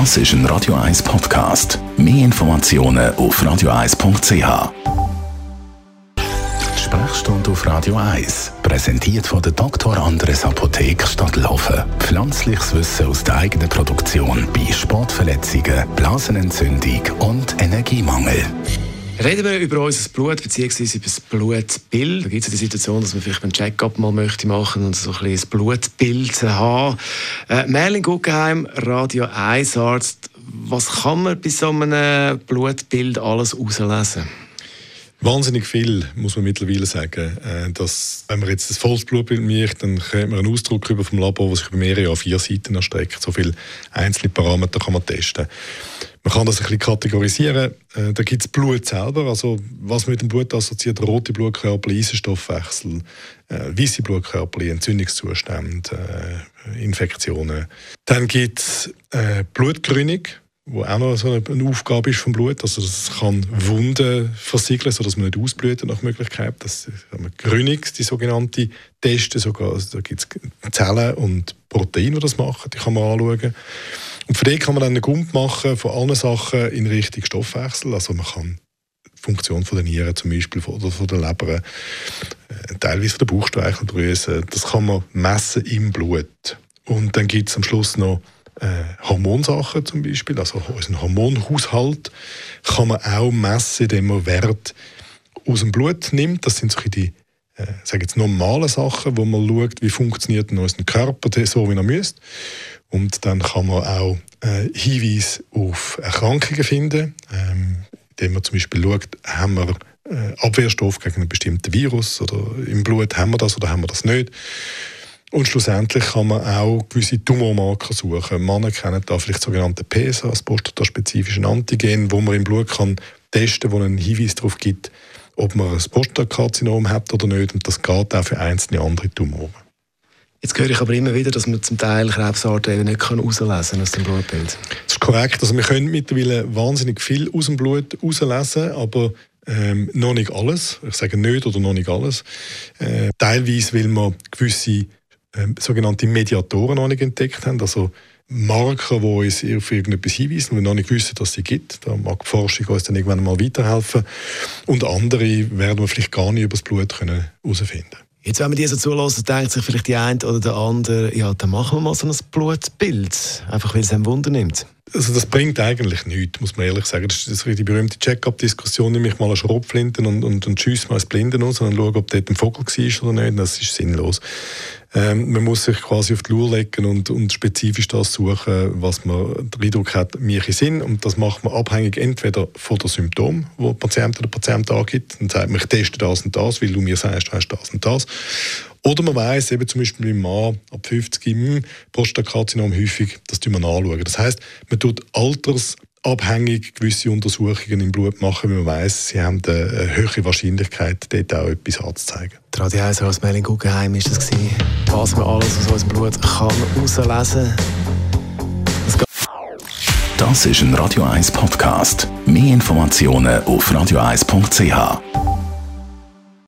Das ist ein Radio 1 Podcast. Mehr Informationen auf radio1.ch. Sprechstunde auf Radio 1, präsentiert von der Dr. Andres Apotheke Stadtlaufen. Pflanzliches Wissen aus der eigenen Produktion bei Sportverletzungen, Blasenentzündung und Energiemangel. Reden wir über unser Blut bzw. über das Blutbild. Da gibt es die Situation, dass man vielleicht beim Check-up mal möchte machen und so ein bisschen das Blutbild haben. Äh, Merlin Guggenheim, Radio 1 Arzt. Was kann man bei so einem Blutbild alles herauslesen? Wahnsinnig viel, muss man mittlerweile sagen. Äh, dass, wenn man jetzt das volles Blutbild macht, dann kriegt man einen Ausdruck über vom Labor, der sich über mehrere Jahre vier Seiten erstreckt. So viele einzelne Parameter kann man testen. Man kann das ein bisschen kategorisieren. Äh, da gibt es Blut selber, also was man mit dem Blut assoziiert, rote Blutkörper, Eisenstoffwechsel, äh, weiße Blutkörper, Entzündungszustände, äh, Infektionen. Dann gibt es äh, Blutgrünung wo auch noch so eine Aufgabe ist vom Blut. Also das kann Wunden versiegeln, sodass man nicht ausblüht nach Möglichkeit. Das ist Grünix, die sogenannte Testen. Sogar, also da gibt es Zellen und Proteine, die das machen. Die kann man anschauen. Und für die kann man dann einen Grund machen von allen Sachen in Richtung Stoffwechsel. Also man kann die Funktion von der Nieren zum Beispiel oder von der Leber, äh, teilweise von der Bauchspeicheldrüse, das kann man messen im Blut. Und dann gibt es am Schluss noch äh, Hormonsachen zum Beispiel, also unseren Hormonhaushalt, kann man auch messen, indem man Wert aus dem Blut nimmt. Das sind so die äh, sage jetzt normale Sachen, wo man schaut, wie funktioniert denn unser Körper so, wie er müsste. Und dann kann man auch äh, Hinweise auf Erkrankungen finden, ähm, indem man zum Beispiel schaut, haben wir äh, Abwehrstoff gegen einen bestimmten Virus oder im Blut haben wir das oder haben wir das nicht. Und schlussendlich kann man auch gewisse Tumormarker suchen. Männer kennen da vielleicht sogenannte PSA, das prostataspezifische Antigen, wo man im Blut kann testen kann, wo einen Hinweis darauf gibt, ob man ein Prostatakarzinom hat oder nicht. Und das geht auch für einzelne andere Tumore. Jetzt höre ich aber immer wieder, dass man zum Teil Krebsarten nicht herauslesen kann aus dem Blutbild. Das ist korrekt. Also wir können mittlerweile wahnsinnig viel aus dem Blut herauslesen, aber ähm, noch nicht alles. Ich sage nicht oder noch nicht alles. Äh, teilweise will man gewisse ähm, sogenannte Mediatoren noch nicht entdeckt haben, also Marker, die uns auf irgendetwas hinweisen, wir noch nicht wissen, dass sie gibt. Da mag die Forschung uns dann irgendwann mal weiterhelfen. Und andere werden wir vielleicht gar nicht über das Blut herausfinden können. Jetzt, wenn man die so zulassen, denkt sich vielleicht die eine oder der andere, ja, dann machen wir mal so ein Blutbild, einfach weil es einem Wunder nimmt. Also das bringt eigentlich nichts, muss man ehrlich sagen. Das ist die berühmte Check-up-Diskussion, nehme ich mal eine Schrotflinte und, und, und schiesse mal das Blinden aus und schaue, ob dort ein Vogel war oder nicht. Das ist sinnlos. Ähm, man muss sich quasi auf die Lur legen und, und spezifisch das suchen, was man den Eindruck hat, welche sind. Und das macht man abhängig entweder von den Symptomen, die der Patient oder der Patient angibt. Dann sagt man, ich teste das und das, weil du mir sagst, du hast das und das. Oder man weiß eben zum Beispiel beim Mann ab 50 im Prostatakarzinom häufig, das tun wir anschauen. Das heißt, man tut altersabhängig gewisse Untersuchungen im Blut machen, weil man weiß, sie haben eine höhere Wahrscheinlichkeit, dort auch etwas anzuzeigen. Die Radio 1 aus Melin Guggenheim ist das gewesen, was man alles aus unserem Blut kann herauslesen kann. Das ist ein Radio 1 Podcast. Mehr Informationen auf radio1.ch.